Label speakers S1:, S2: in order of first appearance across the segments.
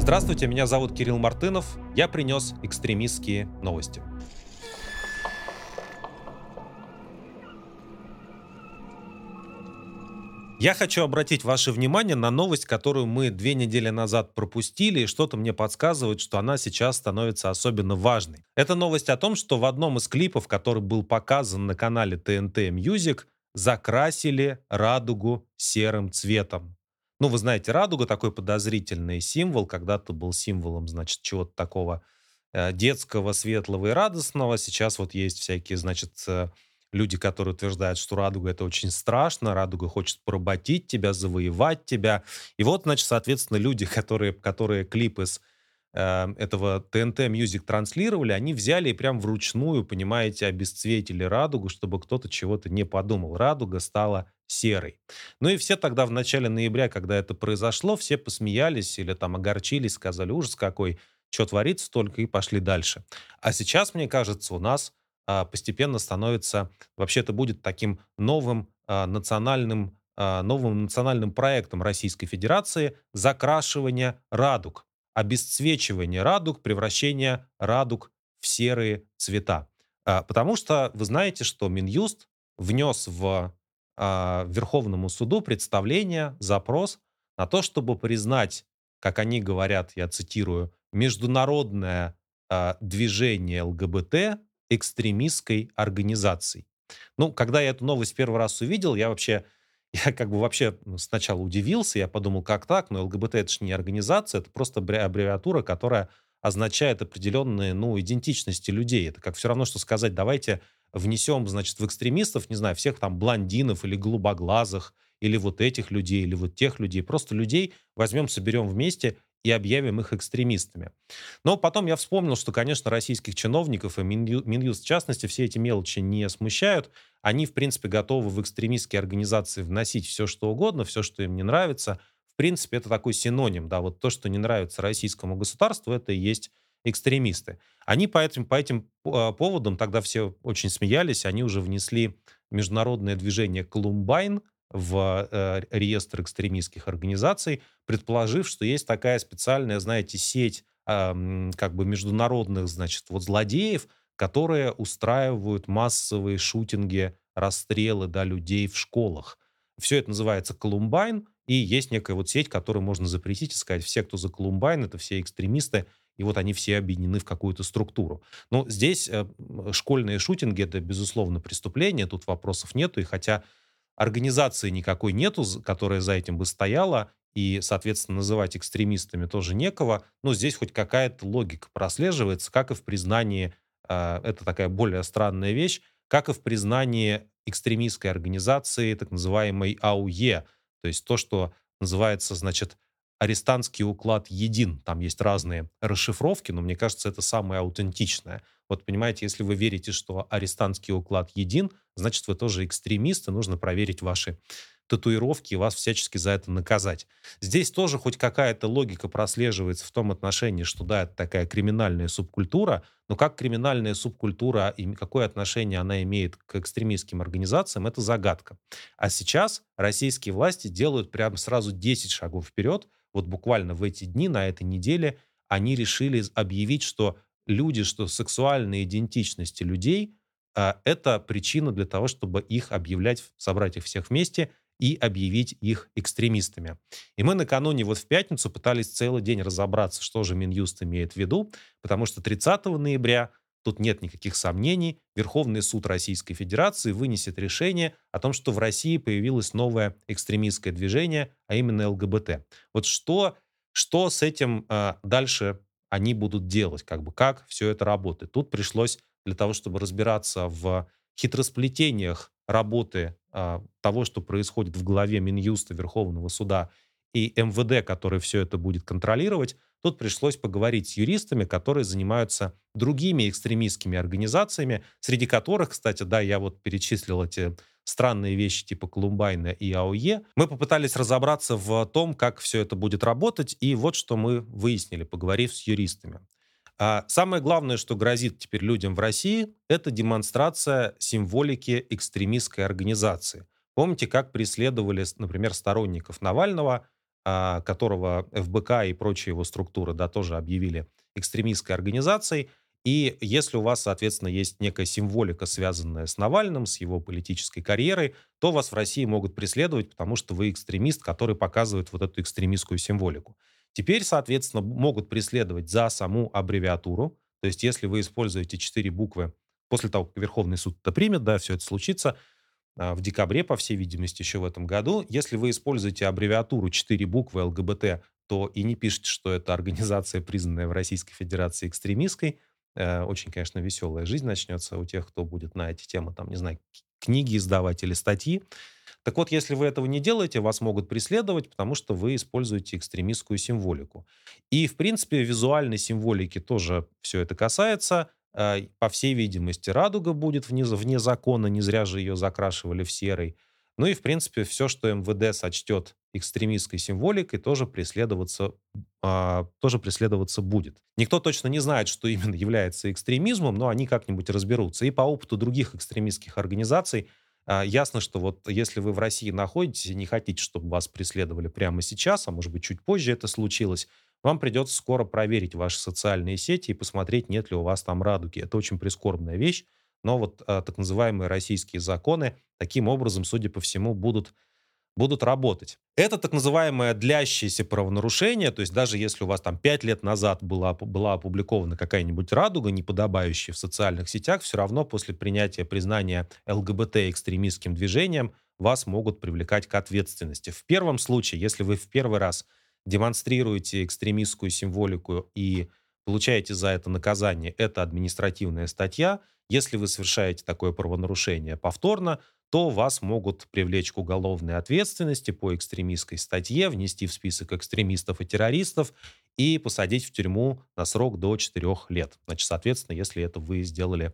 S1: Здравствуйте, меня зовут Кирилл Мартынов. Я принес экстремистские новости. Я хочу обратить ваше внимание на новость, которую мы две недели назад пропустили, и что-то мне подсказывает, что она сейчас становится особенно важной. Это новость о том, что в одном из клипов, который был показан на канале TNT Music, закрасили радугу серым цветом. Ну, вы знаете, радуга такой подозрительный символ, когда-то был символом, значит, чего-то такого э, детского, светлого и радостного. Сейчас вот есть всякие, значит, э, люди, которые утверждают, что радуга это очень страшно, радуга хочет поработить тебя, завоевать тебя. И вот, значит, соответственно, люди, которые, которые клипы с э, этого ТНТ Music транслировали, они взяли и прям вручную, понимаете, обесцветили радугу, чтобы кто-то чего-то не подумал. Радуга стала серый. Ну и все тогда в начале ноября, когда это произошло, все посмеялись или там огорчились, сказали, ужас какой, что творится только, и пошли дальше. А сейчас, мне кажется, у нас а, постепенно становится, вообще это будет таким новым а, национальным, а, новым национальным проектом Российской Федерации закрашивание радуг, обесцвечивание радуг, превращение радуг в серые цвета. А, потому что вы знаете, что Минюст внес в а, Верховному суду представление, запрос на то, чтобы признать, как они говорят, я цитирую, международное а, движение ЛГБТ экстремистской организацией. Ну, когда я эту новость первый раз увидел, я вообще, я как бы вообще сначала удивился, я подумал, как так, но ЛГБТ это же не организация, это просто аббревиатура, которая означает определенные, ну, идентичности людей. Это как все равно, что сказать, давайте внесем, значит, в экстремистов, не знаю, всех там блондинов или голубоглазых, или вот этих людей, или вот тех людей. Просто людей возьмем, соберем вместе и объявим их экстремистами. Но потом я вспомнил, что, конечно, российских чиновников и Миню, Минюст в частности все эти мелочи не смущают. Они, в принципе, готовы в экстремистские организации вносить все, что угодно, все, что им не нравится. В принципе, это такой синоним, да, вот то, что не нравится российскому государству, это и есть экстремисты. Они по этим, по этим а, поводам тогда все очень смеялись, они уже внесли международное движение «Колумбайн», в э, реестр экстремистских организаций, предположив, что есть такая специальная, знаете, сеть э, как бы международных, значит, вот злодеев, которые устраивают массовые шутинги, расстрелы, да, людей в школах. Все это называется Колумбайн, и есть некая вот сеть, которую можно запретить и сказать, все, кто за Колумбайн, это все экстремисты, и вот они все объединены в какую-то структуру. Но здесь э, школьные шутинги — это, безусловно, преступление, тут вопросов нету, и хотя организации никакой нету, которая за этим бы стояла, и, соответственно, называть экстремистами тоже некого, но здесь хоть какая-то логика прослеживается, как и в признании, э, это такая более странная вещь, как и в признании экстремистской организации, так называемой АУЕ, то есть то, что называется, значит, арестантский уклад един. Там есть разные расшифровки, но мне кажется, это самое аутентичное. Вот понимаете, если вы верите, что арестантский уклад един, значит, вы тоже экстремисты, нужно проверить ваши татуировки и вас всячески за это наказать. Здесь тоже хоть какая-то логика прослеживается в том отношении, что да, это такая криминальная субкультура, но как криминальная субкультура и какое отношение она имеет к экстремистским организациям, это загадка. А сейчас российские власти делают прямо сразу 10 шагов вперед, вот буквально в эти дни, на этой неделе, они решили объявить, что люди, что сексуальные идентичности людей а, это причина для того, чтобы их объявлять, собрать их всех вместе и объявить их экстремистами. И мы накануне, вот в пятницу, пытались целый день разобраться, что же Минюст имеет в виду, потому что 30 ноября Тут нет никаких сомнений. Верховный суд Российской Федерации вынесет решение о том, что в России появилось новое экстремистское движение, а именно ЛГБТ. Вот что, что с этим э, дальше они будут делать, как бы как все это работает. Тут пришлось для того, чтобы разбираться в хитросплетениях работы э, того, что происходит в голове Минюста Верховного суда и МВД, который все это будет контролировать, тут пришлось поговорить с юристами, которые занимаются другими экстремистскими организациями, среди которых, кстати, да, я вот перечислил эти странные вещи типа Колумбайна и АОЕ. Мы попытались разобраться в том, как все это будет работать, и вот что мы выяснили, поговорив с юристами. А самое главное, что грозит теперь людям в России, это демонстрация символики экстремистской организации. Помните, как преследовали, например, сторонников Навального которого ФБК и прочие его структуры, да, тоже объявили экстремистской организацией. И если у вас, соответственно, есть некая символика, связанная с Навальным, с его политической карьерой, то вас в России могут преследовать, потому что вы экстремист, который показывает вот эту экстремистскую символику. Теперь, соответственно, могут преследовать за саму аббревиатуру. То есть, если вы используете четыре буквы после того, как Верховный суд это примет, да, все это случится, а, в декабре, по всей видимости, еще в этом году. Если вы используете аббревиатуру 4 буквы ЛГБТ, то и не пишите, что это организация, признанная в Российской Федерации экстремистской. Э, очень, конечно, веселая жизнь начнется у тех, кто будет на эти темы, там, не знаю, книги издавать или статьи. Так вот, если вы этого не делаете, вас могут преследовать, потому что вы используете экстремистскую символику. И, в принципе, визуальной символики тоже все это касается. Э, по всей видимости, радуга будет вне, вне закона, не зря же ее закрашивали в серый. Ну и, в принципе, все, что МВД сочтет экстремистской символикой, тоже преследоваться, а, тоже преследоваться будет. Никто точно не знает, что именно является экстремизмом, но они как-нибудь разберутся. И по опыту других экстремистских организаций а, ясно, что вот если вы в России находитесь и не хотите, чтобы вас преследовали прямо сейчас, а может быть чуть позже это случилось, вам придется скоро проверить ваши социальные сети и посмотреть, нет ли у вас там радуги. Это очень прискорбная вещь, но вот а, так называемые российские законы таким образом, судя по всему, будут, будут работать. Это так называемое длящееся правонарушение, то есть даже если у вас там пять лет назад была, была опубликована какая-нибудь радуга, не подобающая в социальных сетях, все равно после принятия признания ЛГБТ экстремистским движением вас могут привлекать к ответственности. В первом случае, если вы в первый раз демонстрируете экстремистскую символику и получаете за это наказание, это административная статья. Если вы совершаете такое правонарушение повторно, то вас могут привлечь к уголовной ответственности по экстремистской статье, внести в список экстремистов и террористов и посадить в тюрьму на срок до 4 лет. Значит, соответственно, если это вы сделали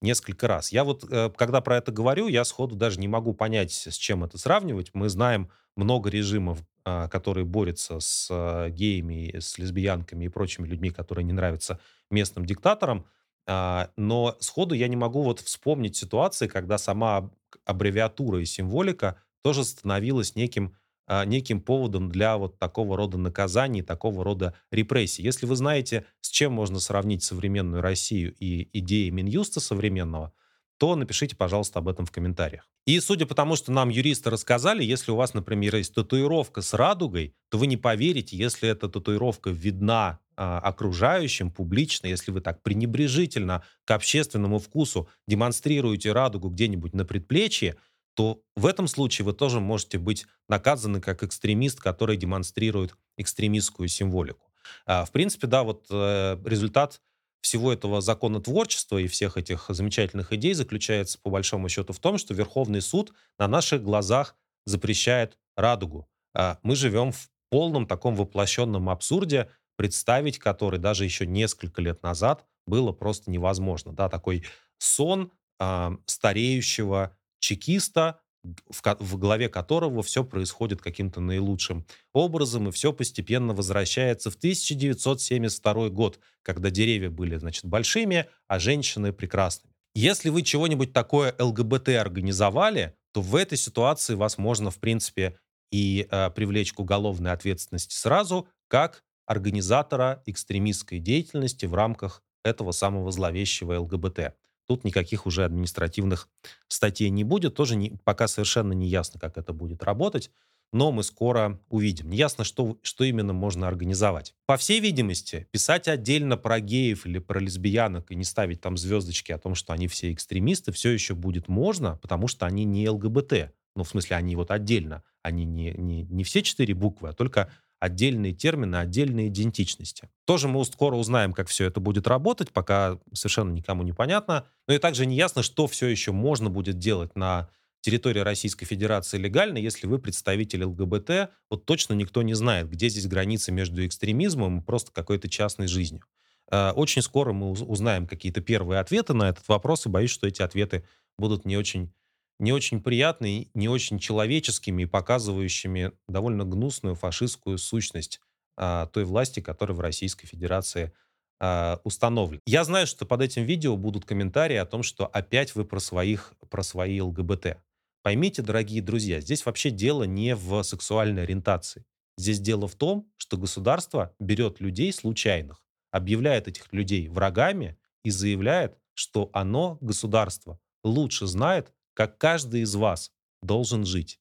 S1: несколько раз. Я вот, э, когда про это говорю, я сходу даже не могу понять, с чем это сравнивать. Мы знаем много режимов, а, которые борются с а, геями, с лесбиянками и прочими людьми, которые не нравятся местным диктаторам. А, но сходу я не могу вот вспомнить ситуации, когда сама аббревиатура и символика тоже становилась неким неким поводом для вот такого рода наказаний, такого рода репрессий. Если вы знаете, с чем можно сравнить современную Россию и идеи Минюста современного, то напишите, пожалуйста, об этом в комментариях. И судя по тому, что нам юристы рассказали, если у вас, например, есть татуировка с радугой, то вы не поверите, если эта татуировка видна а, окружающим публично, если вы так пренебрежительно к общественному вкусу демонстрируете радугу где-нибудь на предплечье, то в этом случае вы тоже можете быть наказаны как экстремист, который демонстрирует экстремистскую символику. А, в принципе, да, вот э, результат всего этого законотворчества и всех этих замечательных идей заключается по большому счету в том, что Верховный суд на наших глазах запрещает радугу. А, мы живем в полном таком воплощенном абсурде, представить который даже еще несколько лет назад было просто невозможно. Да, такой сон э, стареющего чекиста, в, в главе которого все происходит каким-то наилучшим образом, и все постепенно возвращается в 1972 год, когда деревья были, значит, большими, а женщины прекрасными. Если вы чего-нибудь такое ЛГБТ организовали, то в этой ситуации вас можно, в принципе, и э, привлечь к уголовной ответственности сразу, как организатора экстремистской деятельности в рамках этого самого зловещего ЛГБТ. Тут никаких уже административных статей не будет. Тоже не, пока совершенно не ясно, как это будет работать. Но мы скоро увидим. Неясно, что, что именно можно организовать. По всей видимости, писать отдельно про геев или про лесбиянок и не ставить там звездочки о том, что они все экстремисты, все еще будет можно, потому что они не ЛГБТ. Ну, в смысле, они вот отдельно. Они не, не, не все четыре буквы, а только отдельные термины, отдельные идентичности. Тоже мы скоро узнаем, как все это будет работать, пока совершенно никому не понятно. Но и также не ясно, что все еще можно будет делать на территории Российской Федерации легально, если вы представитель ЛГБТ, вот точно никто не знает, где здесь граница между экстремизмом и просто какой-то частной жизнью. Э, очень скоро мы узнаем какие-то первые ответы на этот вопрос, и боюсь, что эти ответы будут не очень не очень приятными, не очень человеческими и показывающими довольно гнусную фашистскую сущность а, той власти, которая в Российской Федерации а, установлена. Я знаю, что под этим видео будут комментарии о том, что опять вы про своих, про свои ЛГБТ. Поймите, дорогие друзья, здесь вообще дело не в сексуальной ориентации. Здесь дело в том, что государство берет людей случайных, объявляет этих людей врагами и заявляет, что оно, государство, лучше знает, как каждый из вас должен жить.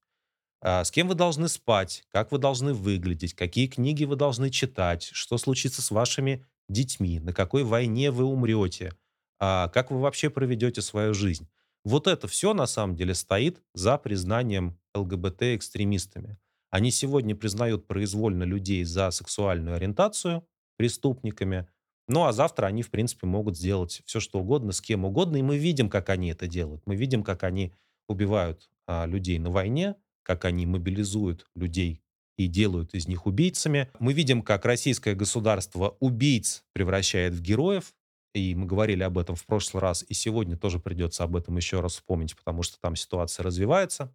S1: А, с кем вы должны спать, как вы должны выглядеть, какие книги вы должны читать, что случится с вашими детьми, на какой войне вы умрете, а, как вы вообще проведете свою жизнь. Вот это все на самом деле стоит за признанием ЛГБТ-экстремистами. Они сегодня признают произвольно людей за сексуальную ориентацию преступниками, ну а завтра они, в принципе, могут сделать все, что угодно, с кем угодно. И мы видим, как они это делают. Мы видим, как они убивают а, людей на войне, как они мобилизуют людей и делают из них убийцами. Мы видим, как российское государство убийц превращает в героев. И мы говорили об этом в прошлый раз, и сегодня тоже придется об этом еще раз вспомнить, потому что там ситуация развивается.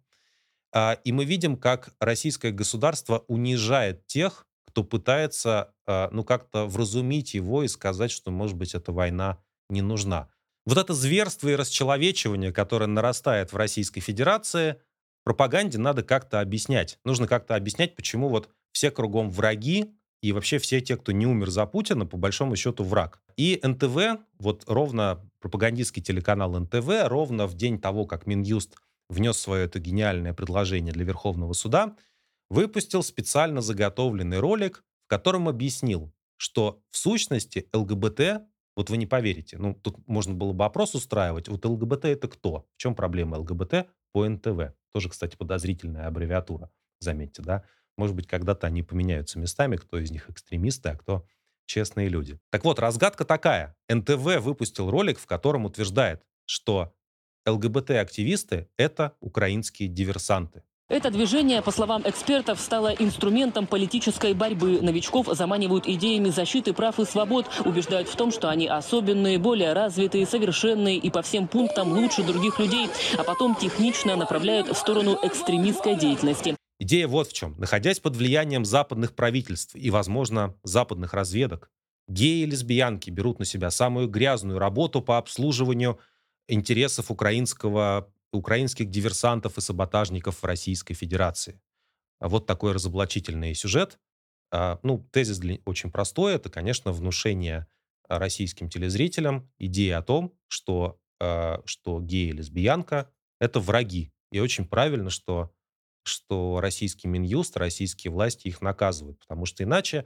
S1: А, и мы видим, как российское государство унижает тех, кто пытается, а, ну, как-то вразумить его и сказать, что, может быть, эта война не нужна. Вот это зверство и расчеловечивание, которое нарастает в Российской Федерации – пропаганде надо как-то объяснять. Нужно как-то объяснять, почему вот все кругом враги, и вообще все те, кто не умер за Путина, по большому счету враг. И НТВ, вот ровно пропагандистский телеканал НТВ, ровно в день того, как Минюст внес свое это гениальное предложение для Верховного суда, выпустил специально заготовленный ролик, в котором объяснил, что в сущности ЛГБТ, вот вы не поверите, ну тут можно было бы опрос устраивать, вот ЛГБТ это кто? В чем проблема ЛГБТ по НТВ? Тоже, кстати, подозрительная аббревиатура, заметьте, да? Может быть, когда-то они поменяются местами, кто из них экстремисты, а кто честные люди. Так вот, разгадка такая. НТВ выпустил ролик, в котором утверждает, что ЛГБТ-активисты — это украинские диверсанты.
S2: Это движение, по словам экспертов, стало инструментом политической борьбы. Новичков заманивают идеями защиты прав и свобод, убеждают в том, что они особенные, более развитые, совершенные и по всем пунктам лучше других людей, а потом технично направляют в сторону экстремистской деятельности.
S1: Идея вот в чем. Находясь под влиянием западных правительств и, возможно, западных разведок, геи и лесбиянки берут на себя самую грязную работу по обслуживанию интересов украинского украинских диверсантов и саботажников в Российской Федерации. А вот такой разоблачительный сюжет. А, ну, тезис очень простой. Это, конечно, внушение российским телезрителям идеи о том, что, что гей и лесбиянка — это враги. И очень правильно, что, что российский Минюст, российские власти их наказывают. Потому что иначе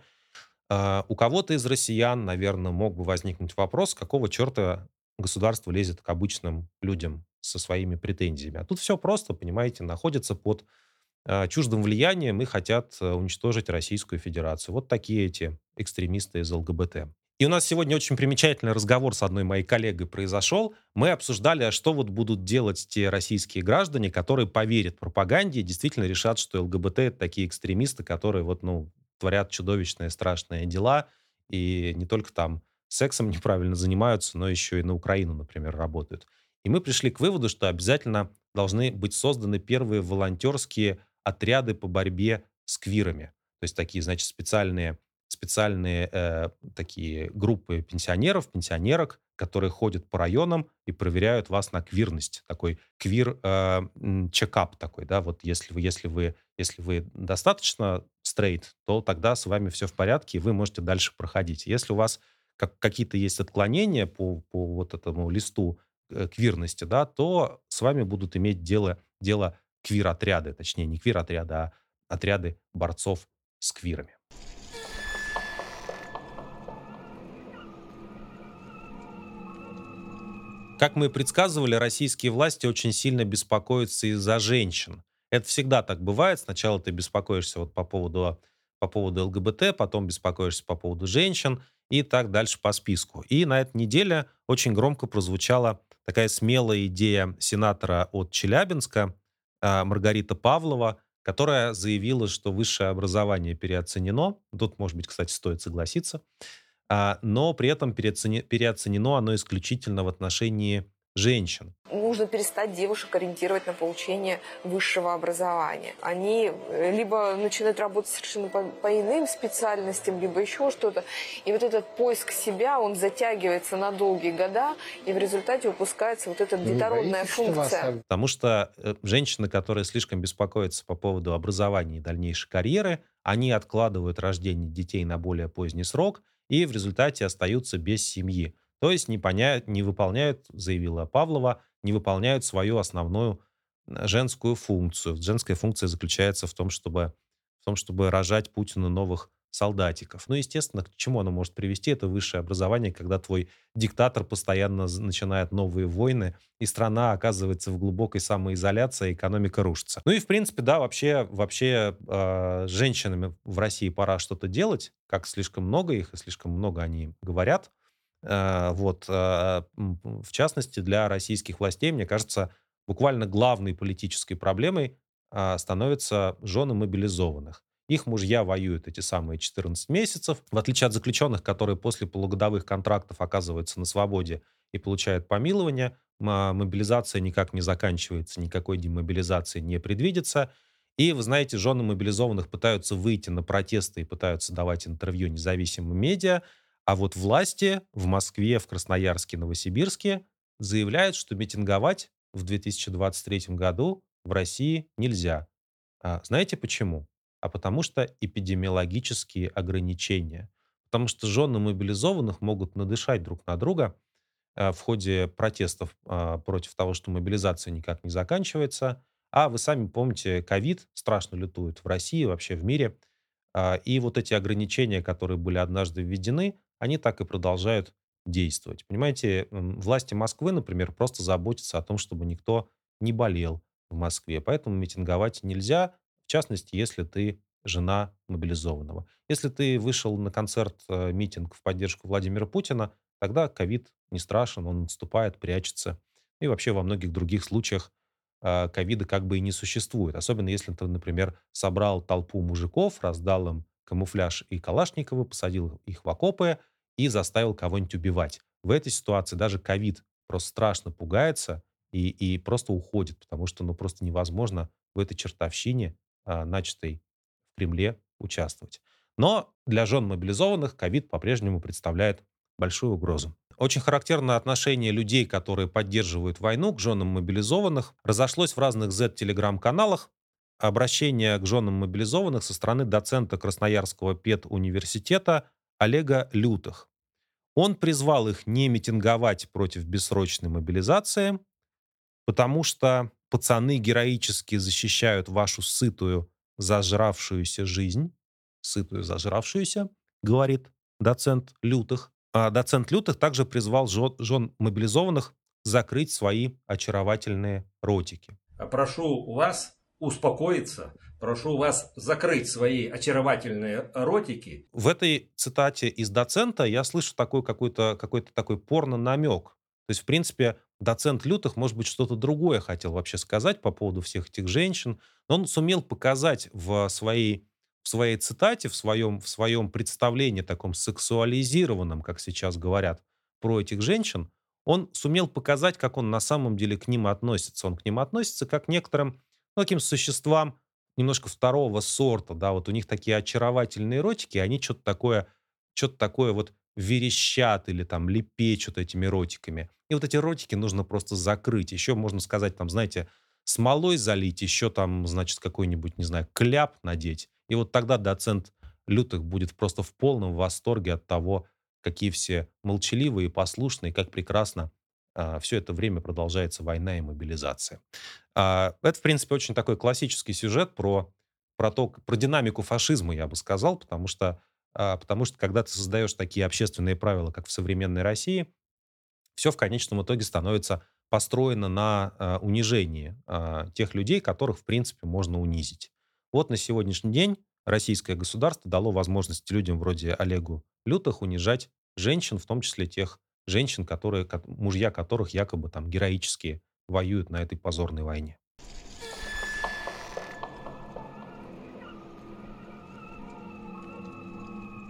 S1: у кого-то из россиян, наверное, мог бы возникнуть вопрос, какого черта государство лезет к обычным людям со своими претензиями. А тут все просто, понимаете, находятся под э, чуждым влиянием и хотят э, уничтожить Российскую Федерацию. Вот такие эти экстремисты из ЛГБТ. И у нас сегодня очень примечательный разговор с одной моей коллегой произошел. Мы обсуждали, а что вот будут делать те российские граждане, которые поверят пропаганде и действительно решат, что ЛГБТ — это такие экстремисты, которые вот, ну, творят чудовищные, страшные дела, и не только там сексом неправильно занимаются, но еще и на Украину, например, работают. И мы пришли к выводу, что обязательно должны быть созданы первые волонтерские отряды по борьбе с квирами. То есть такие, значит, специальные, специальные э, такие группы пенсионеров, пенсионерок, которые ходят по районам и проверяют вас на квирность. Такой квир э, такой, да, вот если вы, если вы, если вы достаточно стрейт, то тогда с вами все в порядке, и вы можете дальше проходить. Если у вас как, какие-то есть отклонения по, по вот этому листу Э, квирности, да, то с вами будут иметь дело, дело квир-отряды, точнее, не квир-отряды, а отряды борцов с квирами. Как мы и предсказывали, российские власти очень сильно беспокоятся из-за женщин. Это всегда так бывает. Сначала ты беспокоишься вот по поводу, по поводу ЛГБТ, потом беспокоишься по поводу женщин и так дальше по списку. И на этой неделе очень громко прозвучало такая смелая идея сенатора от Челябинска а, Маргарита Павлова, которая заявила, что высшее образование переоценено. Тут, может быть, кстати, стоит согласиться. А, но при этом переоценено оно исключительно в отношении женщин.
S3: нужно перестать девушек ориентировать на получение высшего образования. Они э, либо начинают работать совершенно по, по иным специальностям, либо еще что-то. И вот этот поиск себя, он затягивается на долгие года, и в результате упускается вот эта детородная боитесь, функция.
S1: Вас... Потому что э, женщины, которые слишком беспокоятся по поводу образования и дальнейшей карьеры, они откладывают рождение детей на более поздний срок и в результате остаются без семьи. То есть не, поня... не выполняют, заявила Павлова, не выполняют свою основную женскую функцию. Женская функция заключается в том, чтобы, в том, чтобы рожать Путину новых солдатиков. Ну, естественно, к чему оно может привести? Это высшее образование, когда твой диктатор постоянно начинает новые войны, и страна оказывается в глубокой самоизоляции, экономика рушится. Ну и, в принципе, да, вообще, вообще э, женщинами в России пора что-то делать, как слишком много их, и слишком много они говорят. Э, вот, э, в частности, для российских властей, мне кажется, буквально главной политической проблемой э, становятся жены мобилизованных. Их мужья воюют эти самые 14 месяцев. В отличие от заключенных, которые после полугодовых контрактов оказываются на свободе и получают помилование, мобилизация никак не заканчивается, никакой демобилизации не предвидится. И, вы знаете, жены мобилизованных пытаются выйти на протесты и пытаются давать интервью независимым медиа, а вот власти в Москве, в Красноярске, Новосибирске заявляют, что митинговать в 2023 году в России нельзя. А знаете почему? а потому что эпидемиологические ограничения. Потому что жены мобилизованных могут надышать друг на друга э, в ходе протестов э, против того, что мобилизация никак не заканчивается. А вы сами помните, ковид страшно лютует в России, вообще в мире. Э, и вот эти ограничения, которые были однажды введены, они так и продолжают действовать. Понимаете, власти Москвы, например, просто заботятся о том, чтобы никто не болел в Москве. Поэтому митинговать нельзя, в частности, если ты жена мобилизованного. Если ты вышел на концерт, э, митинг в поддержку Владимира Путина, тогда ковид не страшен, он отступает, прячется. И вообще во многих других случаях э, ковида как бы и не существует. Особенно если ты, например, собрал толпу мужиков, раздал им камуфляж и калашниковы, посадил их в окопы и заставил кого-нибудь убивать. В этой ситуации даже ковид просто страшно пугается и, и просто уходит, потому что ну, просто невозможно в этой чертовщине а, начатой в Кремле, участвовать. Но для жен мобилизованных ковид по-прежнему представляет большую угрозу. Очень характерное отношение людей, которые поддерживают войну, к женам мобилизованных, разошлось в разных Z-телеграм-каналах. Обращение к женам мобилизованных со стороны доцента Красноярского педуниверситета Олега Лютых. Он призвал их не митинговать против бессрочной мобилизации, потому что пацаны героически защищают вашу сытую, зажравшуюся жизнь, сытую, зажравшуюся, говорит доцент Лютых. А доцент Лютых также призвал жен, мобилизованных закрыть свои очаровательные ротики.
S4: Прошу вас успокоиться, прошу вас закрыть свои очаровательные ротики.
S1: В этой цитате из доцента я слышу такой какой-то какой такой порно-намек. То есть, в принципе, доцент Лютых, может быть, что-то другое хотел вообще сказать по поводу всех этих женщин, но он сумел показать в своей, в своей цитате, в своем, в своем представлении таком сексуализированном, как сейчас говорят, про этих женщин, он сумел показать, как он на самом деле к ним относится. Он к ним относится как к некоторым ну, таким существам немножко второго сорта, да, вот у них такие очаровательные ротики, они что-то такое, что-то такое вот верещат или там лепечут этими ротиками. И вот эти ротики нужно просто закрыть. Еще можно сказать, там, знаете, смолой залить, еще там, значит, какой-нибудь, не знаю, кляп надеть. И вот тогда доцент Лютых будет просто в полном восторге от того, какие все молчаливые и послушные, как прекрасно все это время продолжается война и мобилизация. А, это, в принципе, очень такой классический сюжет про, про, то, про динамику фашизма, я бы сказал, потому что, а, потому что когда ты создаешь такие общественные правила, как в современной России, все в конечном итоге становится построено на унижении тех людей, которых, в принципе, можно унизить. Вот на сегодняшний день российское государство дало возможность людям вроде Олегу Лютых унижать женщин, в том числе тех женщин, которые, мужья которых якобы там героически воюют на этой позорной войне.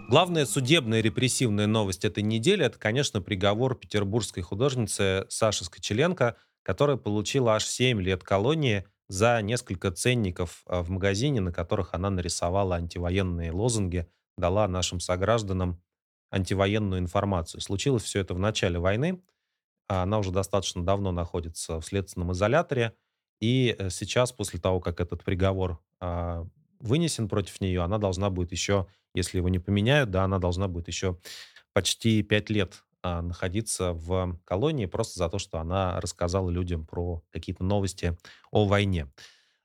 S1: Главная судебная репрессивная новость этой недели – это, конечно, приговор петербургской художницы Саши Скочеленко, которая получила аж 7 лет колонии за несколько ценников а, в магазине, на которых она нарисовала антивоенные лозунги, дала нашим согражданам антивоенную информацию. Случилось все это в начале войны. Она уже достаточно давно находится в следственном изоляторе. И э, сейчас, после того, как этот приговор а, вынесен против нее, она должна будет еще, если его не поменяют, да, она должна будет еще почти пять лет а, находиться в колонии просто за то, что она рассказала людям про какие-то новости о войне.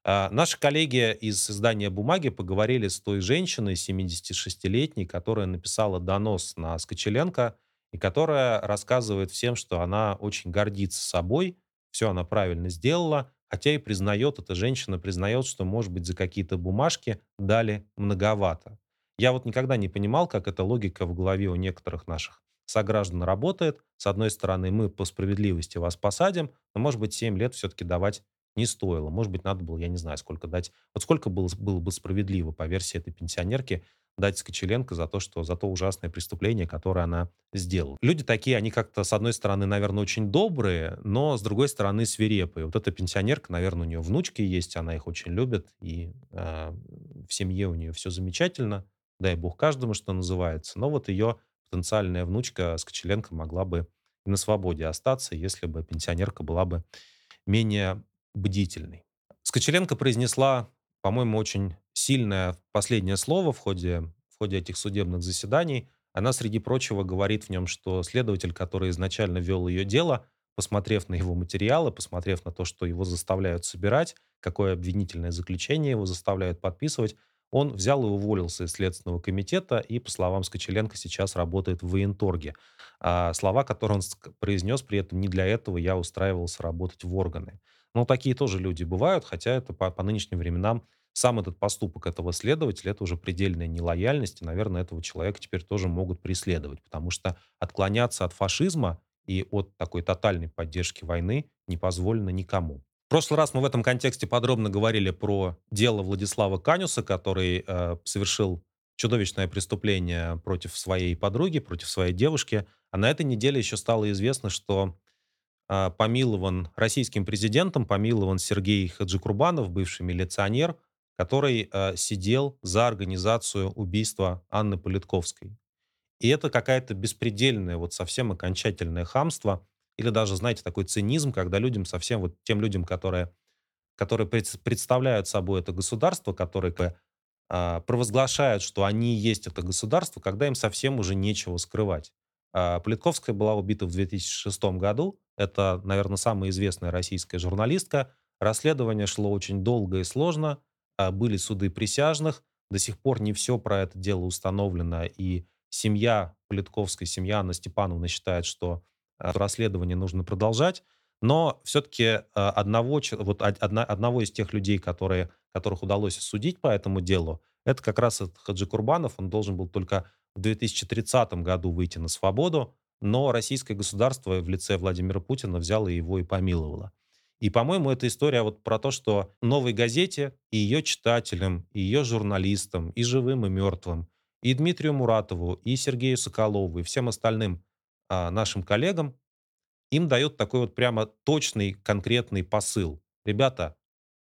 S1: А, наши коллеги из издания «Бумаги» поговорили с той женщиной, 76-летней, которая написала донос на Скочеленко и которая рассказывает всем, что она очень гордится собой, все она правильно сделала, хотя и признает, эта женщина признает, что, может быть, за какие-то бумажки дали многовато. Я вот никогда не понимал, как эта логика в голове у некоторых наших сограждан работает. С одной стороны, мы по справедливости вас посадим, но, может быть, 7 лет все-таки давать не стоило. Может быть, надо было, я не знаю, сколько дать. Вот сколько было, было бы справедливо, по версии этой пенсионерки, дать Скочеленко за то, что за то ужасное преступление, которое она сделала. Люди такие, они как-то, с одной стороны, наверное, очень добрые, но, с другой стороны, свирепые. Вот эта пенсионерка, наверное, у нее внучки есть, она их очень любит, и э, в семье у нее все замечательно, дай бог каждому, что называется. Но вот ее потенциальная внучка Скочеленко могла бы на свободе остаться, если бы пенсионерка была бы менее бдительный. Скочеленко произнесла, по-моему, очень сильное последнее слово в ходе, в ходе этих судебных заседаний. Она, среди прочего, говорит в нем, что следователь, который изначально вел ее дело, посмотрев на его материалы, посмотрев на то, что его заставляют собирать, какое обвинительное заключение его заставляют подписывать, он взял и уволился из Следственного комитета и, по словам Скочеленко, сейчас работает в военторге. А слова, которые он произнес при этом, не для этого я устраивался работать в органы. Ну, такие тоже люди бывают, хотя это по, по нынешним временам сам этот поступок этого следователя, это уже предельная нелояльность, и, наверное, этого человека теперь тоже могут преследовать, потому что отклоняться от фашизма и от такой тотальной поддержки войны не позволено никому. В прошлый раз мы в этом контексте подробно говорили про дело Владислава Канюса, который э, совершил чудовищное преступление против своей подруги, против своей девушки. А на этой неделе еще стало известно, что помилован российским президентом, помилован Сергей Хаджикурбанов, бывший милиционер, который а, сидел за организацию убийства Анны Политковской. И это какая-то беспредельное, вот совсем окончательное хамство, или даже, знаете, такой цинизм, когда людям, совсем вот тем людям, которые, которые представляют собой это государство, которые э, провозглашают, что они есть это государство, когда им совсем уже нечего скрывать. Политковская была убита в 2006 году, это, наверное, самая известная российская журналистка. Расследование шло очень долго и сложно. А, были суды присяжных. До сих пор не все про это дело установлено. И семья Политковской, семья Анны Степановны считает, что а, расследование нужно продолжать. Но все-таки а, одного, вот одна, одного из тех людей, которые, которых удалось осудить по этому делу, это как раз Хаджи Курбанов. Он должен был только в 2030 году выйти на свободу но российское государство в лице Владимира Путина взяло его и помиловало. И, по-моему, эта история вот про то, что новой газете и ее читателям, и ее журналистам, и живым, и мертвым, и Дмитрию Муратову, и Сергею Соколову, и всем остальным а, нашим коллегам, им дает такой вот прямо точный, конкретный посыл. Ребята,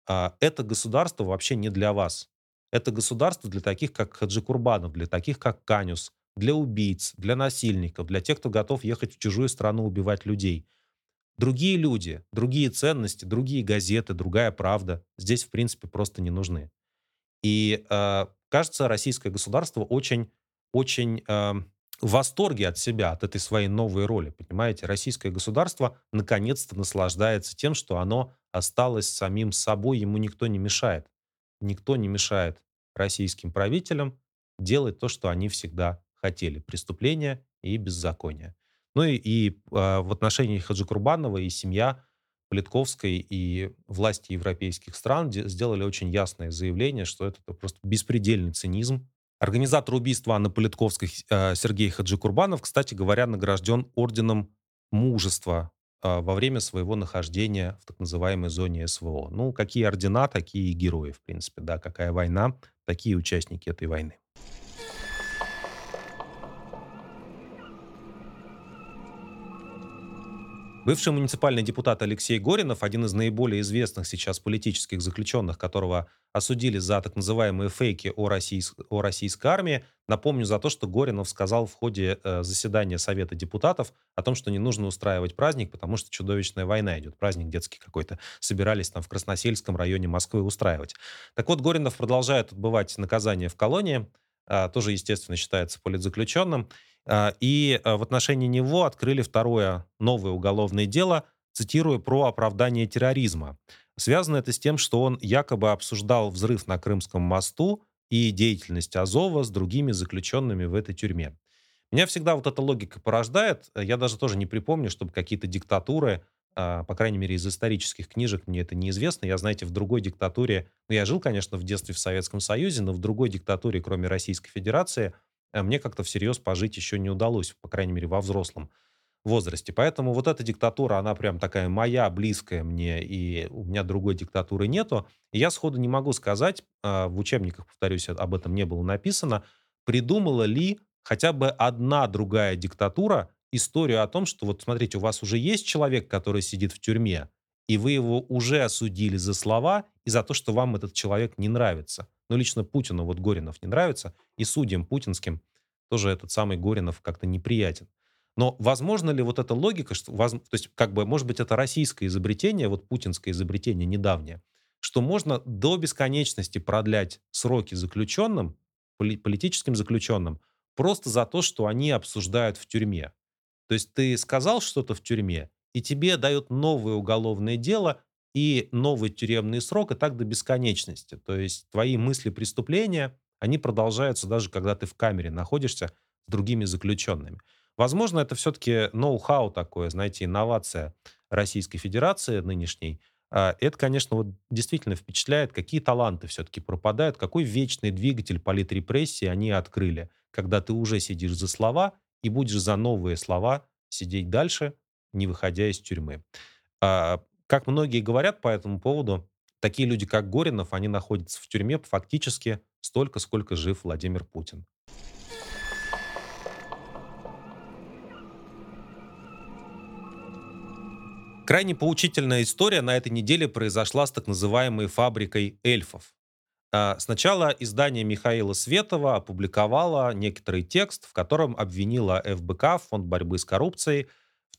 S1: а, это государство вообще не для вас. Это государство для таких, как Хаджи Курбанов, для таких, как Канюс, для убийц, для насильников, для тех, кто готов ехать в чужую страну убивать людей. Другие люди, другие ценности, другие газеты, другая правда здесь, в принципе, просто не нужны. И э, кажется, российское государство очень, очень э, в восторге от себя, от этой своей новой роли. Понимаете, российское государство наконец-то наслаждается тем, что оно осталось самим собой, ему никто не мешает. Никто не мешает российским правителям делать то, что они всегда хотели преступления и беззакония. Ну и, и э, в отношении Хаджи Курбанова и семья Политковской и власти европейских стран сделали очень ясное заявление, что это просто беспредельный цинизм. Организатор убийства Анны Политковской э, Сергей Хаджи Курбанов, кстати говоря, награжден орденом мужества э, во время своего нахождения в так называемой зоне СВО. Ну, какие ордена, такие герои, в принципе, да, какая война, такие участники этой войны. Бывший муниципальный депутат Алексей Горинов, один из наиболее известных сейчас политических заключенных, которого осудили за так называемые фейки о, российс... о российской армии, напомню за то, что Горинов сказал в ходе э, заседания Совета депутатов о том, что не нужно устраивать праздник, потому что чудовищная война идет. Праздник детский какой-то. Собирались там в Красносельском районе Москвы устраивать. Так вот, Горинов продолжает отбывать наказание в колонии, э, тоже, естественно, считается политзаключенным. А, и а, в отношении него открыли второе новое уголовное дело, цитирую, про оправдание терроризма. Связано это с тем, что он якобы обсуждал взрыв на Крымском мосту и деятельность Азова с другими заключенными в этой тюрьме. Меня всегда вот эта логика порождает. Я даже тоже не припомню, чтобы какие-то диктатуры, а, по крайней мере, из исторических книжек мне это неизвестно. Я, знаете, в другой диктатуре, ну, я жил, конечно, в детстве в Советском Союзе, но в другой диктатуре, кроме Российской Федерации, Э, мне как-то всерьез пожить еще не удалось, по крайней мере, во взрослом возрасте. Поэтому вот эта диктатура, она прям такая моя, близкая мне, и у меня другой диктатуры нету. И я сходу не могу сказать, а, в учебниках, повторюсь, об этом не было написано, придумала ли хотя бы одна другая диктатура историю о том, что вот смотрите, у вас уже есть человек, который сидит в тюрьме, и вы его уже осудили за слова и за то, что вам этот человек не нравится. Но лично Путину вот Горинов не нравится, и судьям путинским тоже этот самый Горинов как-то неприятен. Но возможно ли вот эта логика, что, то есть как бы, может быть, это российское изобретение, вот путинское изобретение недавнее, что можно до бесконечности продлять сроки заключенным, политическим заключенным, просто за то, что они обсуждают в тюрьме. То есть ты сказал что-то в тюрьме, и тебе дают новое уголовное дело и новый тюремный срок, и так до бесконечности. То есть твои мысли преступления, они продолжаются даже когда ты в камере находишься с другими заключенными. Возможно, это все-таки ноу-хау такое, знаете, инновация Российской Федерации нынешней. А, это, конечно, вот действительно впечатляет, какие таланты все-таки пропадают, какой вечный двигатель политрепрессии они открыли, когда ты уже сидишь за слова и будешь за новые слова сидеть дальше, не выходя из тюрьмы. А, как многие говорят по этому поводу, такие люди, как Горинов, они находятся в тюрьме фактически столько, сколько жив Владимир Путин. Крайне поучительная история на этой неделе произошла с так называемой фабрикой эльфов. А, сначала издание Михаила Светова опубликовало некоторый текст, в котором обвинило ФБК, Фонд борьбы с коррупцией,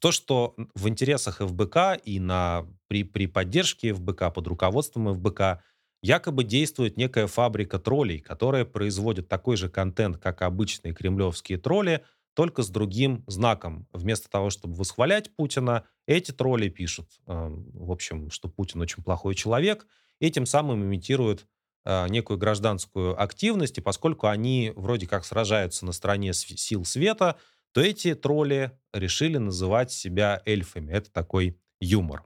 S1: то, что в интересах ФБК и на, при, при поддержке ФБК, под руководством ФБК, якобы действует некая фабрика троллей, которая производит такой же контент, как обычные кремлевские тролли, только с другим знаком. Вместо того, чтобы восхвалять Путина, эти тролли пишут, э, в общем, что Путин очень плохой человек, и тем самым имитируют э, некую гражданскую активность, и поскольку они вроде как сражаются на стороне сил света, то эти тролли решили называть себя эльфами. Это такой юмор.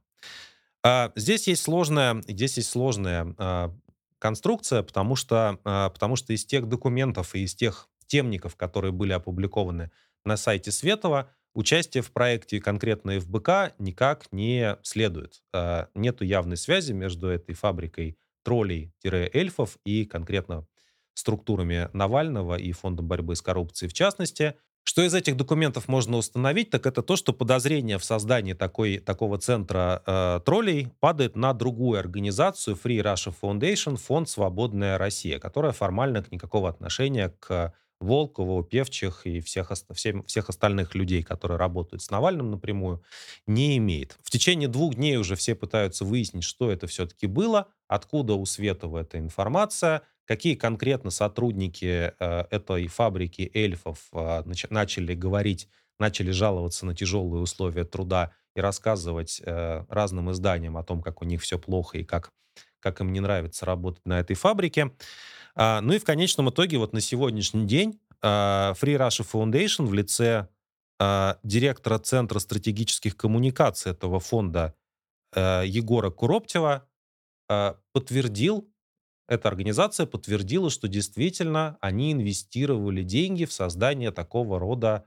S1: А, здесь есть сложная, здесь есть сложная а, конструкция, потому что, а, потому что из тех документов и из тех темников, которые были опубликованы на сайте Светова, участие в проекте конкретно ФБК никак не следует. А, нету явной связи между этой фабрикой троллей-эльфов и конкретно структурами Навального и Фондом борьбы с коррупцией в частности. Что из этих документов можно установить, так это то, что подозрение в создании такой, такого центра э, троллей падает на другую организацию Free Russia Foundation, фонд «Свободная Россия», которая формально никакого отношения к Волкову, Певчих и всех, всем, всех остальных людей, которые работают с Навальным напрямую, не имеет. В течение двух дней уже все пытаются выяснить, что это все-таки было, откуда у Светова эта информация, какие конкретно сотрудники э, этой фабрики эльфов э, начали говорить, начали жаловаться на тяжелые условия труда и рассказывать э, разным изданиям о том, как у них все плохо и как, как им не нравится работать на этой фабрике. А, ну и в конечном итоге вот на сегодняшний день Free Russia Foundation в лице директора Центра стратегических коммуникаций этого фонда Егора Куроптева подтвердил эта организация подтвердила, что действительно они инвестировали деньги в создание такого рода,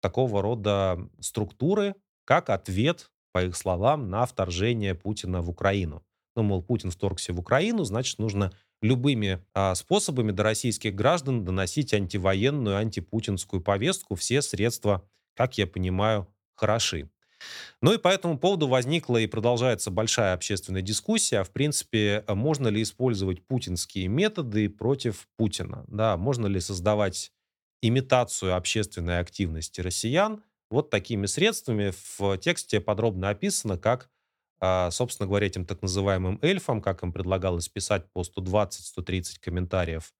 S1: такого рода структуры, как ответ, по их словам, на вторжение Путина в Украину. Ну, мол, Путин вторгся в Украину, значит, нужно любыми а, способами до российских граждан доносить антивоенную, антипутинскую повестку. Все средства, как я понимаю, хороши. Ну и по этому поводу возникла и продолжается большая общественная дискуссия. В принципе, можно ли использовать путинские методы против Путина? Да, можно ли создавать имитацию общественной активности россиян вот такими средствами? В тексте подробно описано, как, а, собственно говоря, этим так называемым эльфам, как им предлагалось писать по 120-130 комментариев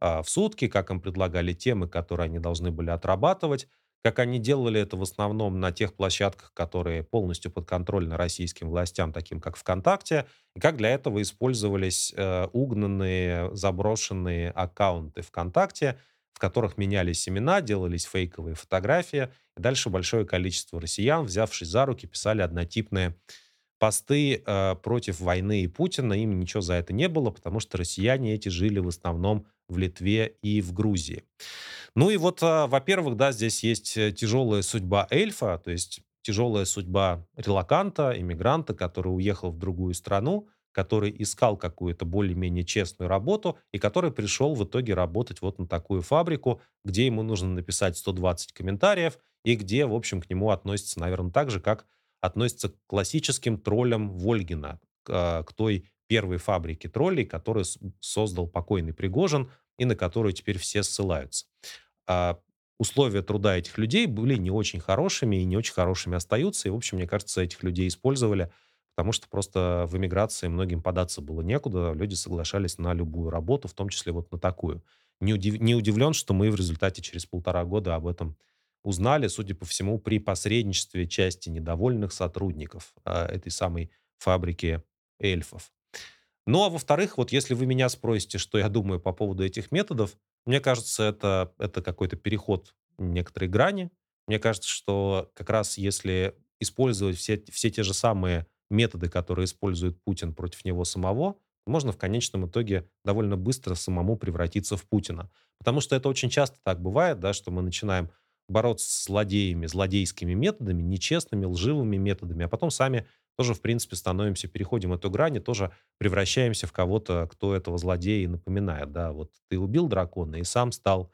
S1: а, в сутки, как им предлагали темы, которые они должны были отрабатывать, как они делали это в основном на тех площадках, которые полностью подконтрольны российским властям, таким как ВКонтакте, и как для этого использовались э, угнанные, заброшенные аккаунты ВКонтакте, в которых менялись имена, делались фейковые фотографии, и дальше большое количество россиян, взявшись за руки, писали однотипные посты э, против войны и Путина. Им ничего за это не было, потому что россияне эти жили в основном в Литве и в Грузии. Ну и вот, а, во-первых, да, здесь есть э, тяжелая судьба эльфа, то есть тяжелая судьба релаканта, иммигранта, который уехал в другую страну, который искал какую-то более-менее честную работу и который пришел в итоге работать вот на такую фабрику, где ему нужно написать 120 комментариев и где, в общем, к нему относятся, наверное, так же, как относятся к классическим троллям Вольгина, к, а, к той первой фабрике троллей, которую создал покойный Пригожин и на которую теперь все ссылаются. А условия труда этих людей были не очень хорошими и не очень хорошими остаются. И, в общем, мне кажется, этих людей использовали, потому что просто в эмиграции многим податься было некуда. Люди соглашались на любую работу, в том числе вот на такую. Не, удив... не удивлен, что мы в результате через полтора года об этом узнали, судя по всему, при посредничестве части недовольных сотрудников э, этой самой фабрики эльфов. Ну, а во-вторых, вот если вы меня спросите, что я думаю по поводу этих методов, мне кажется, это, это какой-то переход некоторой грани. Мне кажется, что как раз если использовать все, все те же самые методы, которые использует Путин против него самого, можно в конечном итоге довольно быстро самому превратиться в Путина. Потому что это очень часто так бывает, да, что мы начинаем бороться с злодеями, злодейскими методами, нечестными, лживыми методами, а потом сами тоже, в принципе, становимся, переходим эту грань и тоже превращаемся в кого-то, кто этого злодея напоминает. Да, вот ты убил дракона и сам стал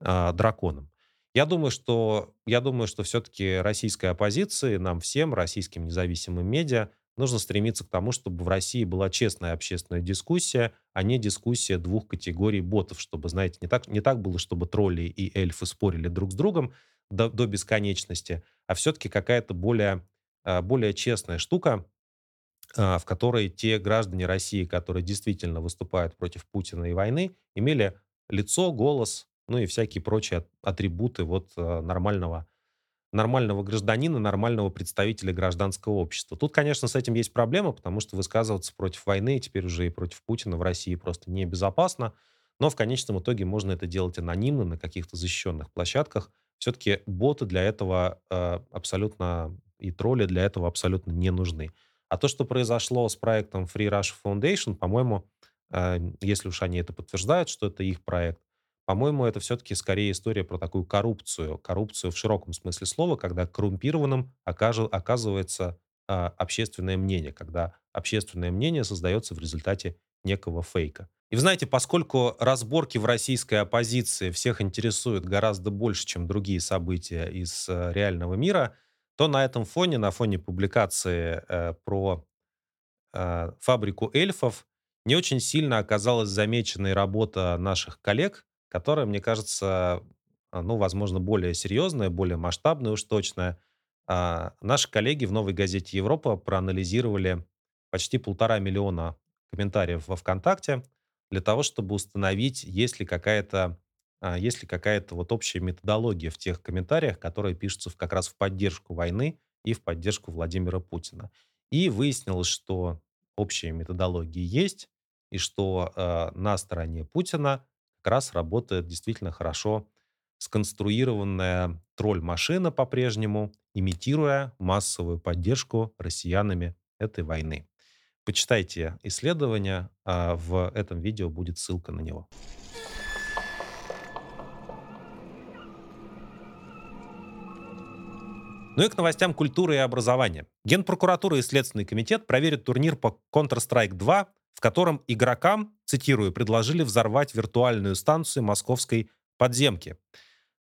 S1: э, драконом. Я думаю, что, я думаю, что все-таки российской оппозиции, нам всем, российским независимым медиа, нужно стремиться к тому, чтобы в России была честная общественная дискуссия, а не дискуссия двух категорий ботов, чтобы, знаете, не так, не так было, чтобы тролли и эльфы спорили друг с другом до, до бесконечности, а все-таки какая-то более более честная штука, а, в которой те граждане России, которые действительно выступают против Путина и войны, имели лицо, голос, ну и всякие прочие атрибуты вот а, нормального, нормального гражданина, нормального представителя гражданского общества. Тут, конечно, с этим есть проблема, потому что высказываться против войны, теперь уже и против Путина в России просто небезопасно, но в конечном итоге можно это делать анонимно на каких-то защищенных площадках. Все-таки боты для этого э, абсолютно и тролли для этого абсолютно не нужны. А то, что произошло с проектом Free Russia Foundation, по-моему, э, если уж они это подтверждают, что это их проект, по-моему, это все-таки скорее история про такую коррупцию. Коррупцию в широком смысле слова, когда коррумпированным оказывается а, общественное мнение, когда общественное мнение создается в результате некого фейка. И вы знаете, поскольку разборки в российской оппозиции всех интересуют гораздо больше, чем другие события из э, реального мира, то на этом фоне, на фоне публикации э, про э, фабрику эльфов, не очень сильно оказалась замеченной работа наших коллег, которая, мне кажется, а, ну, возможно, более серьезная, более масштабная уж точно. А, наши коллеги в «Новой газете Европа» проанализировали почти полтора миллиона комментариев во ВКонтакте для того, чтобы установить, есть ли какая-то а, есть ли какая-то вот общая методология в тех комментариях, которые пишутся как раз в поддержку войны и в поддержку Владимира Путина. И выяснилось, что общая методология есть, и что э, на стороне Путина как раз работает действительно хорошо сконструированная тролль-машина по-прежнему, имитируя массовую поддержку россиянами этой войны. Почитайте исследования, а в этом видео будет ссылка на него. Ну и к новостям культуры и образования. Генпрокуратура и Следственный комитет проверят турнир по Counter-Strike 2, в котором игрокам, цитирую, предложили взорвать виртуальную станцию московской подземки.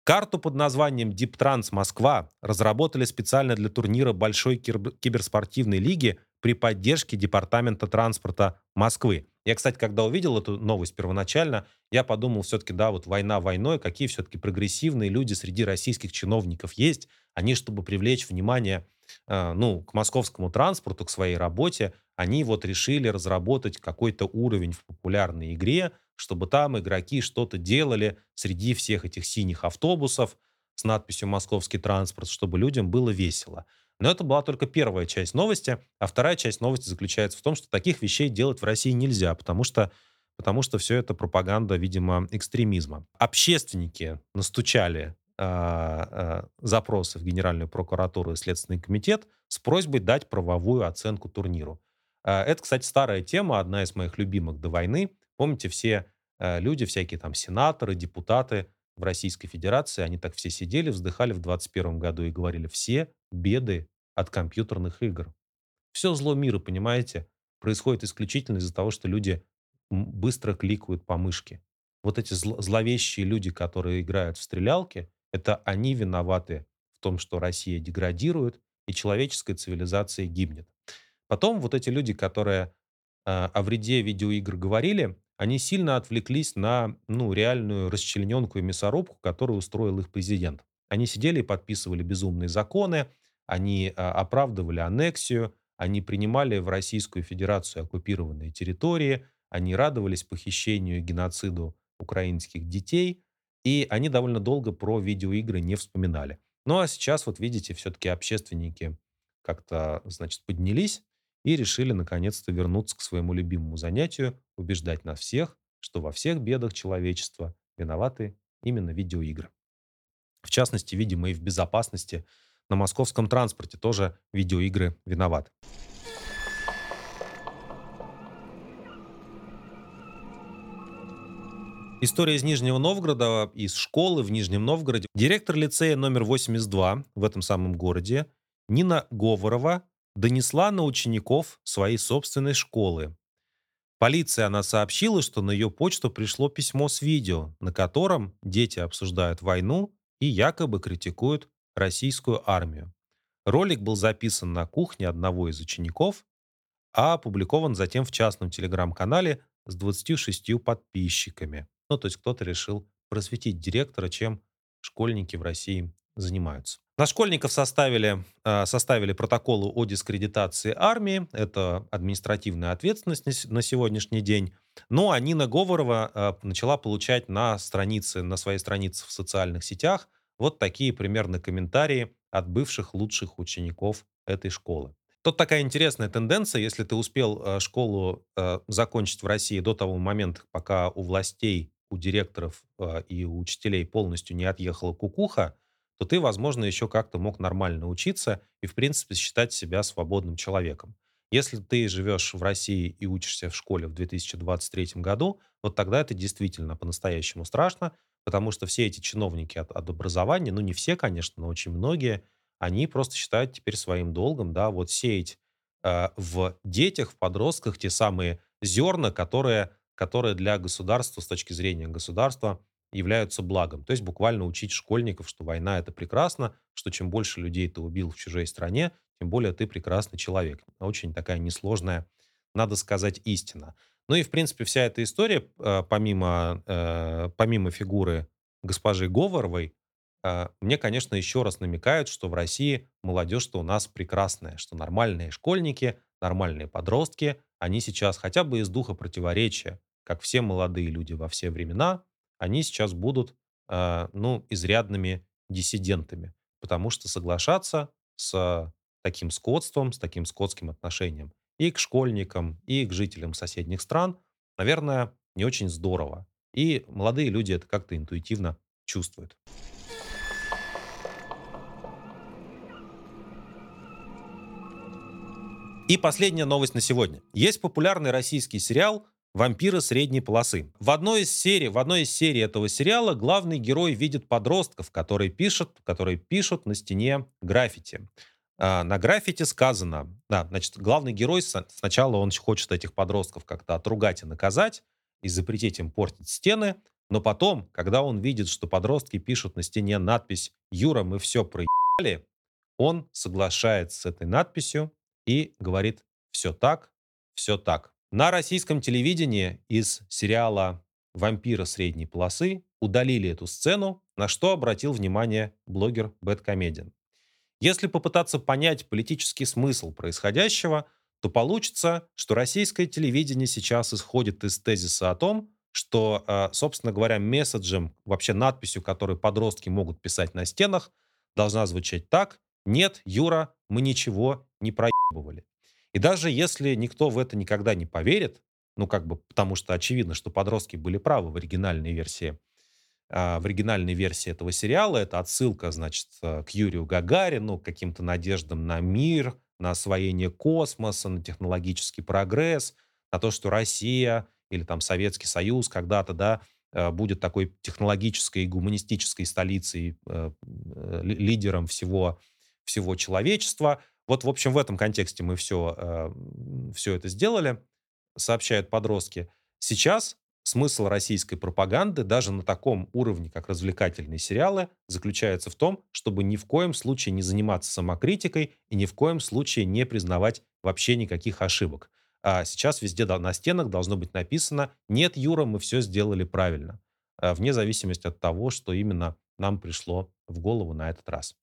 S1: Карту под названием Deep Trans Москва разработали специально для турнира Большой киберспортивной лиги при поддержке Департамента транспорта Москвы. Я, кстати, когда увидел эту новость первоначально, я подумал все-таки, да, вот война войной, какие все-таки прогрессивные люди среди российских чиновников есть. Они, чтобы привлечь внимание, э, ну, к московскому транспорту, к своей работе, они вот решили разработать какой-то уровень в популярной игре, чтобы там игроки что-то делали среди всех этих синих автобусов с надписью «Московский транспорт», чтобы людям было весело. Но это была только первая часть новости, а вторая часть новости заключается в том, что таких вещей делать в России нельзя, потому что потому что все это пропаганда, видимо, экстремизма. Общественники настучали э, э, запросы в Генеральную прокуратуру и Следственный комитет с просьбой дать правовую оценку турниру. Э, это, кстати, старая тема, одна из моих любимых до войны. Помните, все люди, всякие там сенаторы, депутаты в Российской Федерации, они так все сидели, вздыхали в 21 году и говорили, все беды от компьютерных игр. Все зло мира, понимаете, происходит исключительно из-за того, что люди быстро кликают по мышке. Вот эти зл- зловещие люди, которые играют в стрелялки, это они виноваты в том, что Россия деградирует и человеческая цивилизация гибнет. Потом вот эти люди, которые э, о вреде видеоигр говорили, они сильно отвлеклись на ну, реальную расчлененку и мясорубку, которую устроил их президент. Они сидели и подписывали безумные законы, они а, оправдывали аннексию, они принимали в Российскую Федерацию оккупированные территории, они радовались похищению и геноциду украинских детей, и они довольно долго про видеоигры не вспоминали. Ну а сейчас, вот видите, все-таки общественники как-то, значит, поднялись и решили наконец-то вернуться к своему любимому занятию, убеждать нас всех, что во всех бедах человечества виноваты именно видеоигры. В частности, видимо, и в безопасности на московском транспорте тоже видеоигры виноваты. История из Нижнего Новгорода, из школы в Нижнем Новгороде. Директор лицея номер 82 в этом самом городе Нина Говорова донесла на учеников своей собственной школы. Полиция она сообщила, что на ее почту пришло письмо с видео, на котором дети обсуждают войну и якобы критикуют российскую армию. Ролик был записан на кухне одного из учеников, а опубликован затем в частном телеграм-канале с 26 подписчиками. Ну, то есть кто-то решил просветить директора, чем школьники в России занимаются. На школьников составили, э, составили протоколы о дискредитации армии. Это административная ответственность на сегодняшний день. Ну, а Нина Говорова э, начала получать на странице, на своей странице в социальных сетях вот такие примерно комментарии от бывших лучших учеников этой школы. Тут такая интересная тенденция, если ты успел э, школу закончить в России до того момента, пока у властей, у директоров и у учителей полностью не отъехала кукуха, то ты, возможно, еще как-то мог нормально учиться и, в принципе, считать себя свободным человеком. Если ты живешь в России и учишься в школе в 2023 году, вот тогда это действительно по-настоящему страшно, потому что все эти чиновники от, от образования, ну не все, конечно, но очень многие, они просто считают теперь своим долгом, да, вот сеять э, в детях, в подростках те самые зерна, которые, которые для государства, с точки зрения государства, являются благом. То есть буквально учить школьников, что война это прекрасно, что чем больше людей ты убил в чужой стране, тем более ты прекрасный человек. Очень такая несложная, надо сказать, истина. Ну и, в принципе, вся эта история, э, помимо, э, помимо фигуры госпожи Говоровой, э, мне, конечно, еще раз намекают, что в России молодежь-то у нас прекрасная, что нормальные школьники, нормальные подростки, они сейчас хотя бы из духа противоречия, как все молодые люди во все времена, они сейчас будут, ну, изрядными диссидентами, потому что соглашаться с таким скотством, с таким скотским отношением и к школьникам, и к жителям соседних стран, наверное, не очень здорово. И молодые люди это как-то интуитивно чувствуют. И последняя новость на сегодня. Есть популярный российский сериал вампиры средней полосы. В одной из серий, в одной из серий этого сериала главный герой видит подростков, которые пишут, которые пишут на стене граффити. А, на граффити сказано, да, значит, главный герой сначала он хочет этих подростков как-то отругать и наказать, и запретить им портить стены, Но потом, когда он видит, что подростки пишут на стене надпись «Юра, мы все проебали», он соглашается с этой надписью и говорит «все так, все так». На российском телевидении из сериала «Вампира средней полосы» удалили эту сцену, на что обратил внимание блогер Бэткомедиан. Если попытаться понять политический смысл происходящего, то получится, что российское телевидение сейчас исходит из тезиса о том, что, э, собственно говоря, месседжем, вообще надписью, которую подростки могут писать на стенах, должна звучать так «Нет, Юра, мы ничего не проебывали». И даже если никто в это никогда не поверит, ну, как бы, потому что очевидно, что подростки были правы в оригинальной версии в оригинальной версии этого сериала. Это отсылка, значит, э, к Юрию Гагарину, к каким-то надеждам на мир, на освоение космоса, на технологический прогресс, на то, что Россия или там Советский Союз когда-то, да, э, будет такой технологической и гуманистической столицей, э, лидером всего, всего человечества. Вот, в общем, в этом контексте мы все, все это сделали, сообщают подростки. Сейчас Смысл российской пропаганды даже на таком уровне, как развлекательные сериалы, заключается в том, чтобы ни в коем случае не заниматься самокритикой и ни в коем случае не признавать вообще никаких ошибок. А сейчас везде на стенах должно быть написано «Нет, Юра, мы все сделали правильно», а вне зависимости от того, что именно нам пришло в голову на этот раз.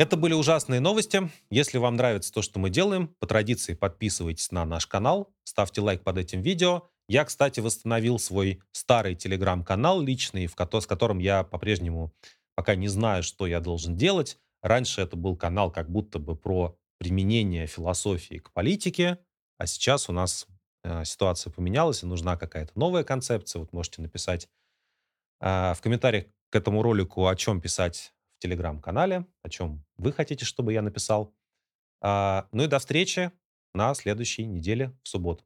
S1: Это были ужасные новости. Если вам нравится то, что мы делаем, по традиции подписывайтесь на наш канал, ставьте лайк под этим видео. Я, кстати, восстановил свой старый телеграм-канал личный, в с которым я по-прежнему пока не знаю, что я должен делать. Раньше это был канал как будто бы про применение философии к политике, а сейчас у нас э, ситуация поменялась, и нужна какая-то новая концепция. Вот можете написать э, в комментариях к этому ролику, о чем писать телеграм-канале, о чем вы хотите, чтобы я написал. А, ну и до встречи на следующей неделе в субботу.